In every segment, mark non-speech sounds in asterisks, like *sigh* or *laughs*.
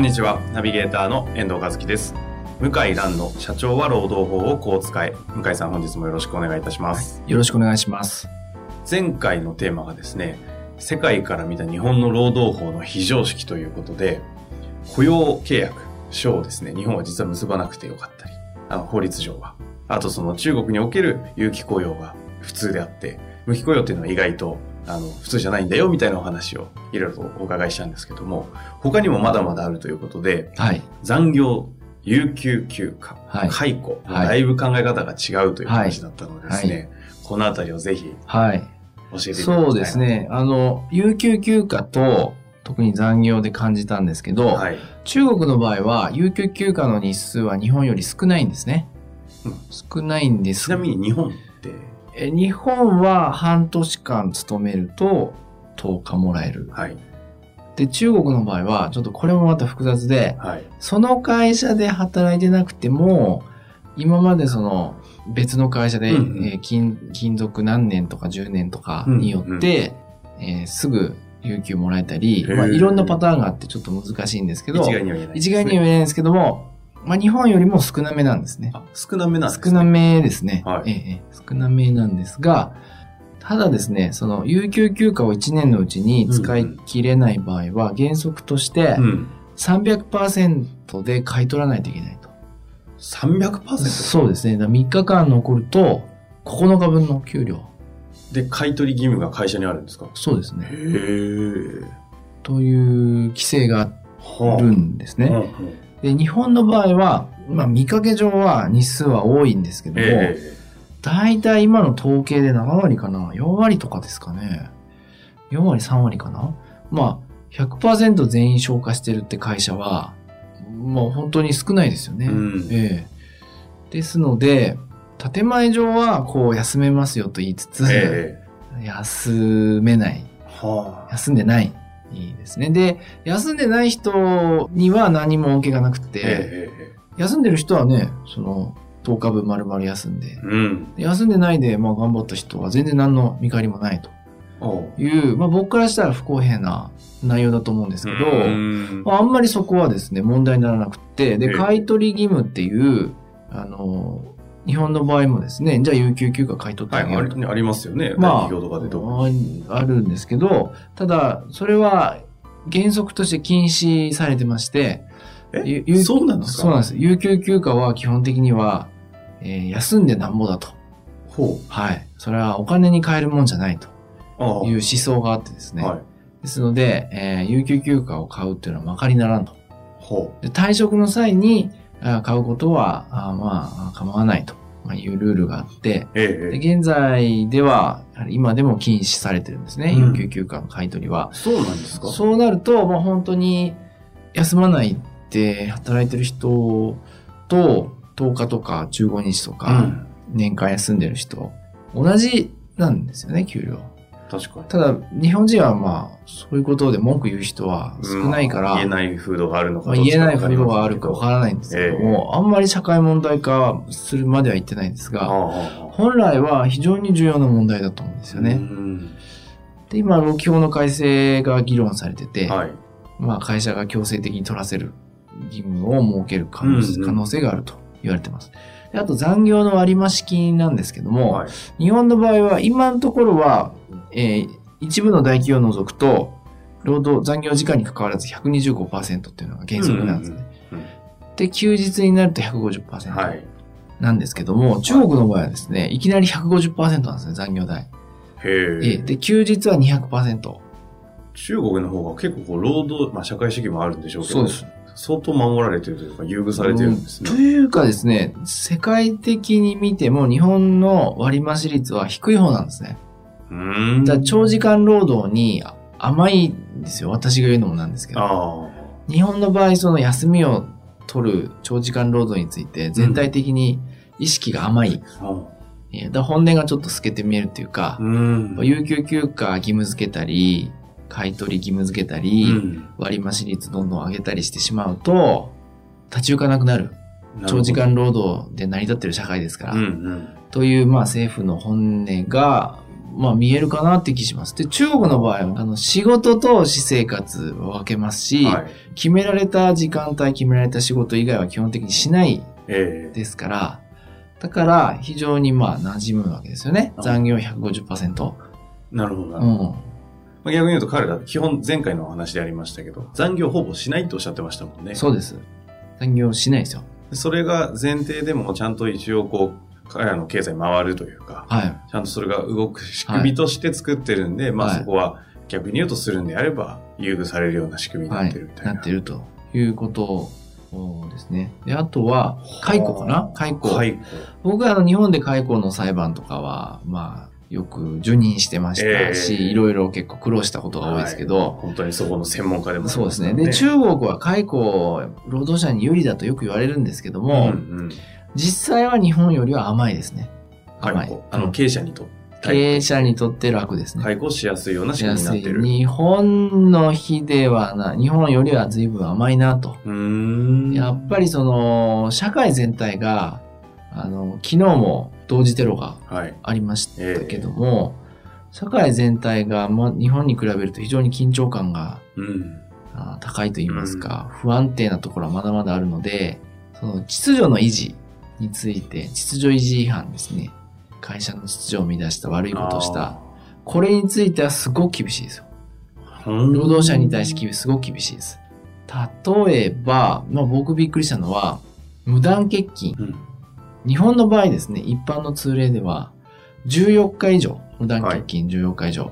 こんにちは。ナビゲーターの遠藤和樹です。向井蘭の社長は労働法をこう使え向井さん本日もよろしくお願いいたします。よろしくお願いします。前回のテーマがですね世界から見た日本の労働法の非常識ということで雇用契約書をですね日本は実は結ばなくてよかったりあの法律上は。あとその中国における有期雇用が普通であって無期雇用っていうのは意外とあの普通じゃないんだよみたいなお話をいろいろとお伺いしたんですけども他にもまだまだあるということで、はい、残業有給休暇、はい解雇、はいだいぶ考え方が違うという話だったのでですね、はいこのあたりをぜひはい。教えていただきたいなそうです。ね。あの、有給休暇と、特に残業で感じたんですけど、はい。中国の場合は、有給休暇の日数は日本より少ないんですね。うん少ないんです。ちなみに日本って、え日本は半年間勤めると10日もらえる。はい。で、中国の場合は、ちょっとこれもまた複雑で、はい。その会社で働いてなくても、今までその別の会社で、うんうんえー勤勤続何年とか10年とかによって、えーすぐ有給もらえたり、まあ、いろんなパターンがあってちょっと難しいんですけど、一概には言えない、一概には言えないんですけども、まあ、日本よりも少なめなんですね。あ、少なめなんです、ね、少なめですね、はいええええ少なめなんですが、ただですね、その有給休暇を1年のうちに使い切れない場合は、原則としてうん。300%で買い取らないといけないと。300%? そうですね。だから3日間残ると、9日分の給料。で、買い取り義務が会社にあるんですか？へそうですね。え。という規制がはあるんですね。うんうんで、日本の場合は、まあ見かけ上は日数は多いんですけども、え大体今の統計で7割かな ?4 割とかですかね。4割、3割かな？まあ、100%全員消化してるって会社は、もう本当に少ないですよね。うんええですので、建前上はこう休めますよと言いつつ、ええ休めない。はあ。休んでない。いいですね。で、休んでない人には何も恩恵がなくて、ええ休んでる人はね、その10日分丸々休んで、うん。で休んでないで、まあ、頑張った人は全然何の見返りもないと。いう、まあ、僕からしたら不公平な内容だと思うんですけど、うん。まあ、あんまりそこはですね、問題にならなくって、で、ええ。買い取り義務っていう、あの、日本の場合もですね、じゃあ有給休暇買い取ってはい、あげようと。ありありますよね。まあ代表とかでどこああるんですけど、ただ、それは原則として禁止されてまして、え？そうなんですか？そうなんです。有給休暇は基本的には、えー休んでなんぼだと。ほはい。それはお金に換えるもんじゃないという思想があってですね。はい。ですので、えー有給休暇を買うっていうのはまかりならんと。ほで退職の際にあ買うことは、あまあ、構わないと、まあ、いうルールがあって、う。ええで現在では、今でも禁止されてるんですね。うん有給休暇の買い取りは。そうなんですか？そうなると、まあ、本当に休まないって働いてる人と10日とか15日とうかん。年間休んでる人、同じなんですよね、給料。確かに。ただ、日本人はまあ、そういうことで文句言う人は少ないから、うん言えない風土があるのかまあ、言えない風土があるかわからないんですけども、あんまり社会問題化するまでは言ってないんですが、本来は非常に重要な問題だと思うんですようね。んで、今、労基法の改正が議論されてて、はい。まあ、会社が強制的に取らせる義務を設ける可能,、可能性があると言われてます。であと、残業の割増金なんですけども、はい。日本の場合は、今のところは、えー一部の大企業を除くと、労働、残業時間に関わらず125%っていうのが原則なんですね。うんうんで、休日になると150%はい。なんですけども、中国の場合はですね、いきなり150%なんですね、残業代。へえ。えで、休日は200%。中国の方が結構こう労働、まあ社会主義もあるんでしょうけど、そうです。相当守られてるというか、優遇されてるんですとね。いうかですね、世界的に見ても日本の割増率は低い方なんですね。だ長時間労働に甘いんですよ。私が言うのもなんですけど。あ日本の場合、その休みを取る長時間労働について全体的に意識が甘い。あ。えーだ本音がちょっと透けて見えるっていうか、うん。有給休暇義務付けたり、買い取り義務付けたり、うん割増率どんどん上げたりしてしまうと、立ち行かなくなる。長時間労働で成り立ってる社会ですから。うんうん。という、まあ政府の本音が、まあ見えるかなって気します。で、中国の場合は、あの、仕事と私生活を分けますし、はい。決められた時間帯、決められた仕事以外は基本的にしないええですから、だから非常にまあ馴染むわけですよね。あ残業150%。なるほどなるほど。うん。まあ逆に言うと彼ら、基本前回のお話でありましたけど、残業ほぼしないとおっしゃってましたもんね。そうです。残業しないですよ。それが前提でもちゃんと一応こう、彼らの経済回るというか、はい。ちゃんとそれが動く仕組みとして作ってるんで、まあはいそこは逆に言うとするんであれば、優遇されるような仕組みになはいってるみたいな。なってるということですね。で、あとは、解雇かな？解雇。解雇。僕はあの日本で解雇の裁判とかは、まあ、よく受任してましたし、ええいろいろ結構苦労したことが多いですけど、はい本当にそこの専門家でもありそうですね。で、中国は解雇、労働者に有利だとよく言われるんですけども、うんうん、実際は日本よりは甘いですね。甘い。あの、うん経営者にとって。経営者にとって楽ですね。解雇しやすいような仕組みになってる。日本の日ではな、日本よりは随分甘いなと。うーん。やっぱりその、社会全体が、あの、昨日も同時テロがはい。ありましたけども、社会全体が、ま、日本に比べると非常に緊張感がうん。あ高いと言いますか、不安定なところはまだまだあるので、その秩序の維持について、秩序維持違反ですね。会社の秩序を乱した悪いことをした。これについてはすごく厳しいですよ。労働者に対してすごく厳しいです。例えば、まあ、僕びっくりしたのは、無断欠勤。うん。日本の場合ですね、一般の通例では、14日以上、無断欠勤14日以上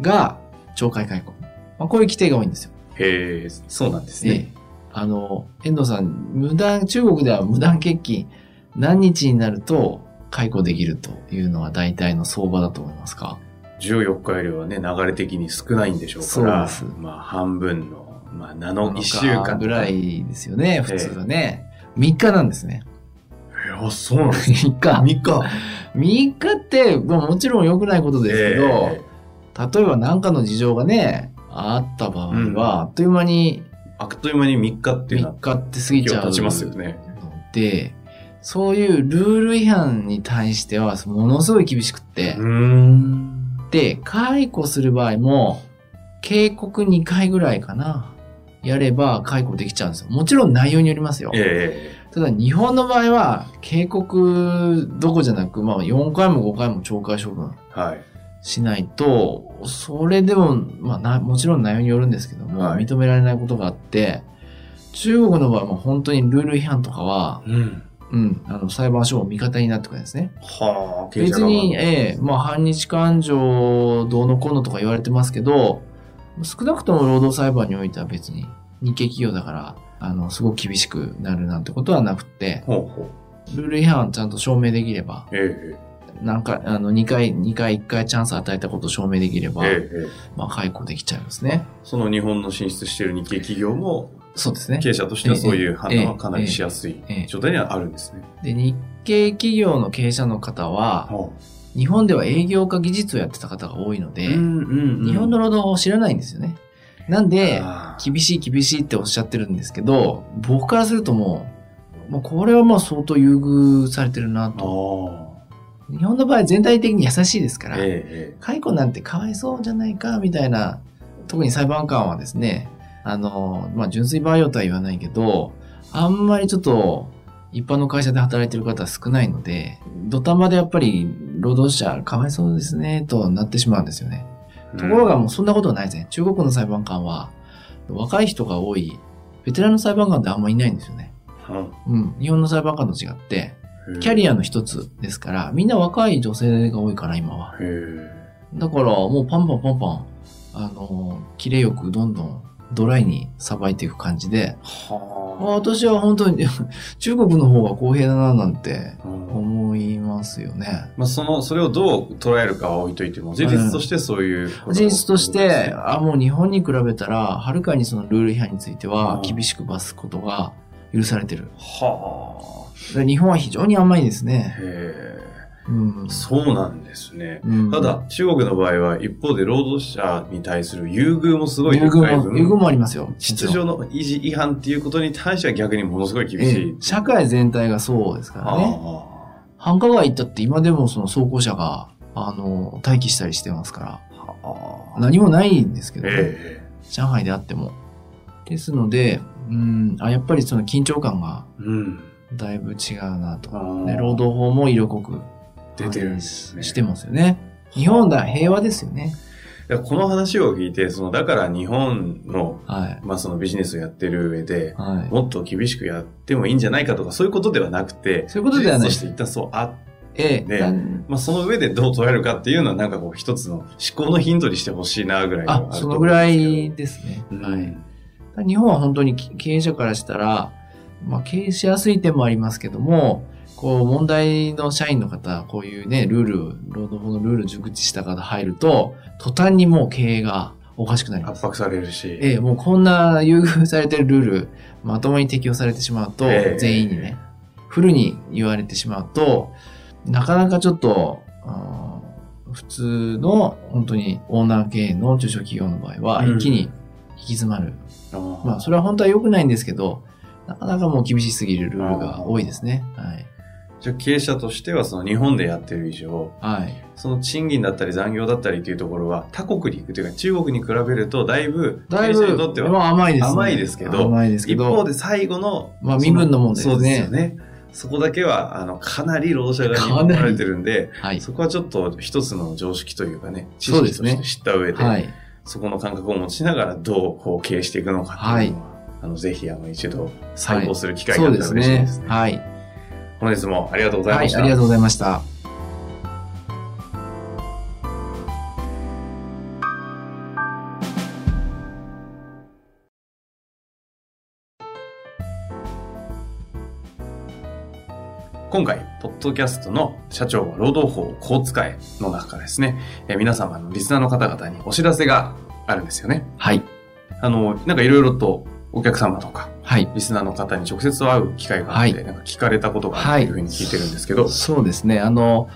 が懲戒解雇。まあ、こういう規定が多いんですよ。へえ、そうなんですええね。あの、遠藤さん、無断、中国では無断欠勤、何日になると解雇できるというのは大体の相場だと思いますか？14日よりはね、流れ的に少ないんでしょうから、そうですまあ半分の、まあ7、1週間ぐら。いですよね、普通はね。3日なんですね。いや、そうなんです。3日。3日。3日って、まあ、もちろん良くないことですけど、え例えば何かの事情がね、あった場合うんは、あっという間にえあっという間に3日っていうのは3日って過ぎちゃう経ちますよね。ので、そういうルール違反に対してはものすごい厳しくって。で、解雇する場合も、警告2回ぐらいかな、やれば解雇できちゃうんですよ。もちろん内容によりますよ。えただ日本の場合は、警告どこじゃなく、まあ4回も5回も懲戒処分。しないと、それでも、まあな、もちろん内容によるんですけども、はい認められないことがあって、中国の場合も本当にルール違反とかは、うん。うん、あの、裁判所も味方になってくるんですね。はあ、別側に、ええまあ、反日感情どうのこうのとか言われてますけど、少なくとも労働裁判においては別に日系企業だから、あの、すごく厳しくなるなんてことはなくって、ほうほう。ルール違反ちゃんと証明できれば、ええなんか、あの、2回、2回、1回チャンス与えたことを証明できれば、ええええまあ、解雇できちゃいますね。その日本の進出している日系企業も、そうですね経。営者としてはそういう判断はかなりしやすいええ状態にはあるんですね。で、日系企業の経営者の方は、は日本では営業か技術をやってた方が多いので、ん日本の労働法を知らないんですよね。なんで、厳しい厳しいっておっしゃってるんですけど、僕からするともう、もうこれはまあ相当優遇されてるなあと。ー。日本の場合全体的に優しいですから、ええ解雇なんてかわいそうじゃないか、みたいな、特に裁判官はですね、あの、まあ、純粋培養とは言わないけど、あんまりちょっと、一般の会社で働いてる方は少ないので、土壇でやっぱり労働者かわいそうですね、となってしまうんですよね。ええところがもうそんなことはないですね。中国の裁判官は、若い人が多い、ベテランの裁判官ってあんまいないんですよね。うんうん。日本の裁判官と違って、キャアリアの一つですから、みんな若い女性が多いから、今は。だから、もうパンパンパンパン、あの、綺麗よくどんどんドライにさばいていく感じで、は私は本当に *laughs* 中国の方が公平だななんてうん思いますよね。まあ、その、それをどう捉えるかは置いといても、事実としてそういうこと、事実として、あ、もう日本に比べたら、はるかにそのルール違反についてはうん厳しく罰すことが許されてる。はだから日本は非常に甘いですあ。ね。へうんえ。。そうなんですね。うんただ、中国の場合は一方で労働者に対する優遇もすごい優遇も、高い分優遇もありますよ。秩序の維持違反っていうことに対しては逆にものすごい厳えしい。え社会全体がそうですからね。あ繁華街行ったって今でもその走行車が、あの、待機したりしてますから。何もないんですけどね。え上海であっても。ですので、うん、あ、やっぱりその緊張感が。だいぶ違うなと。あーで労働法も色濃く出てるんですね。してますよね。日本だ、平和ですよね。この話を聞いて、その、だから日本の、はい。まあそのビジネスをやってる上で、はい。もっと厳しくやってもいいんじゃないかとか、そういうことではなくて、そういうことではない事実として一旦そうあっええねなんまあその上でどう捉えるかっていうのはなんかこう一つの思考のヒントにしてほしいなぐらいあそのぐらいですね。うんはい。日本は本当に経営者からしたら、まあ経営しやすい点もありますけども、こう問題の社員の方、こういうね、ルール、労働法のルール熟知した方入ると、途端にもう経営がおかしくなります圧。迫されるし。ええ、もうこんな優遇されてるルール、まともに適用されてしまうと、ええ全員にね、フルに言われてしまうと、なかなかちょっと、普通の本当にオーナー経営の中小企業の場合は、うん一気に行き詰まる。あーまあ、それは本当は良くないんですけど、なかなかもう厳しすぎるルールが多いですね。はい。じゃあ経営者としてはその日本でやってる以上、はい。その賃金だったり残業だったりというところは他国に行くというか中国に比べるとだいぶ経営者にとって、はまあ甘いですね。甘いですけど甘いですけ一ど。方で最後の、まあ身分の問題ですねそうですよね。そこだけは、あの、かなり労働者がに守られてるんで、はい。そこはちょっと一つの常識というかね、知そうですね識として知った上で、はい。そこの感覚を持ちながらどうこう経営していくのかっていうのは、あの、ぜひ、あの、一度、再考する機会があったら嬉しいですね。。はい。本日もありがとうございはい。ました。ありがとうございました。今回、ポッドキャストの社長は労働法をこう使えの中からですね、えー皆様のリスナーの方々にお知らせがあるんですよね。はい。あの、なんかいろいろとお客様とか、はい。リスナーの方に直接会う機会があって、はいなんか聞かれたことがあるというふうに聞いてるんですけど、そうですね。あの、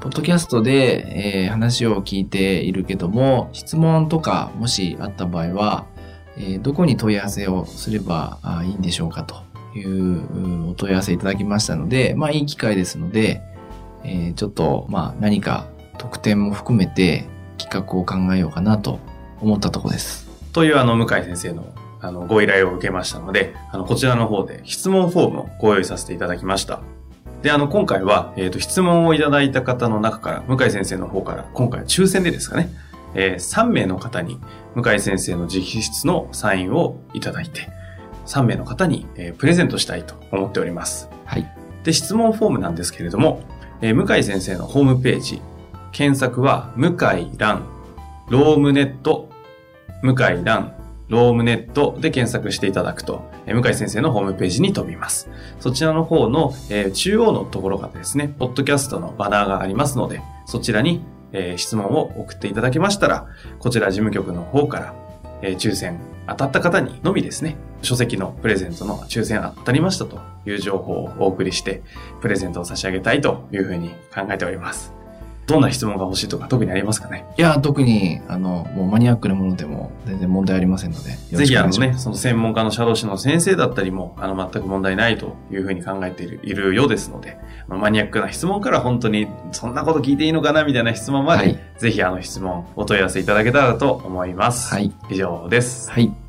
ポッドキャストで、えー話を聞いているけども、質問とかもしあった場合は、えーどこに問い合わせをすればあいいんでしょうかといううお問い合わせいただきましたので、まあいい機会ですので、えーちょっと、まあ何か特典も含めて企画を考えようかなと思ったところです。というあの、向井先生のあの、ご依頼を受けましたので、あの、こちらの方で質問フォームをご用意させていただきました。で、あの、今回は、えっ、と、質問をいただいた方の中から、向井先生の方から、今回は抽選でですかね、えー3名の方に、向井先生の直筆のサインをいただいて、3名の方に、えープレゼントしたいと思っております。はい。で、質問フォームなんですけれども、えー向井先生のホームページ、検索は、向井蘭、ロームネット、向井蘭、ロームネットで検索していただくと、え向井先生のホームページに飛びます。そちらの方の、えー中央のところがですね、ポッドキャストのバナーがありますので、そちらに、えー質問を送っていただけましたら、こちら事務局の方から、えー抽選当たった方にのみですね、書籍のプレゼントの抽選当たりましたという情報をお送りして、プレゼントを差し上げたいというふうに考えております。どんな質問が欲しいとか特にありますかね？いや、特に、あの、もうマニアックなものでも全然問題ありませんので、ぜひあのね、その専門家の社労士の先生だったりも、あの、全く問題ないというふうに考えているいるようですので、まあマニアックな質問から本当に、そんなこと聞いていいのかなみたいな質問まで、はいぜひあの質問、お問い合わせいただけたらと思います。はい。以上です。はい。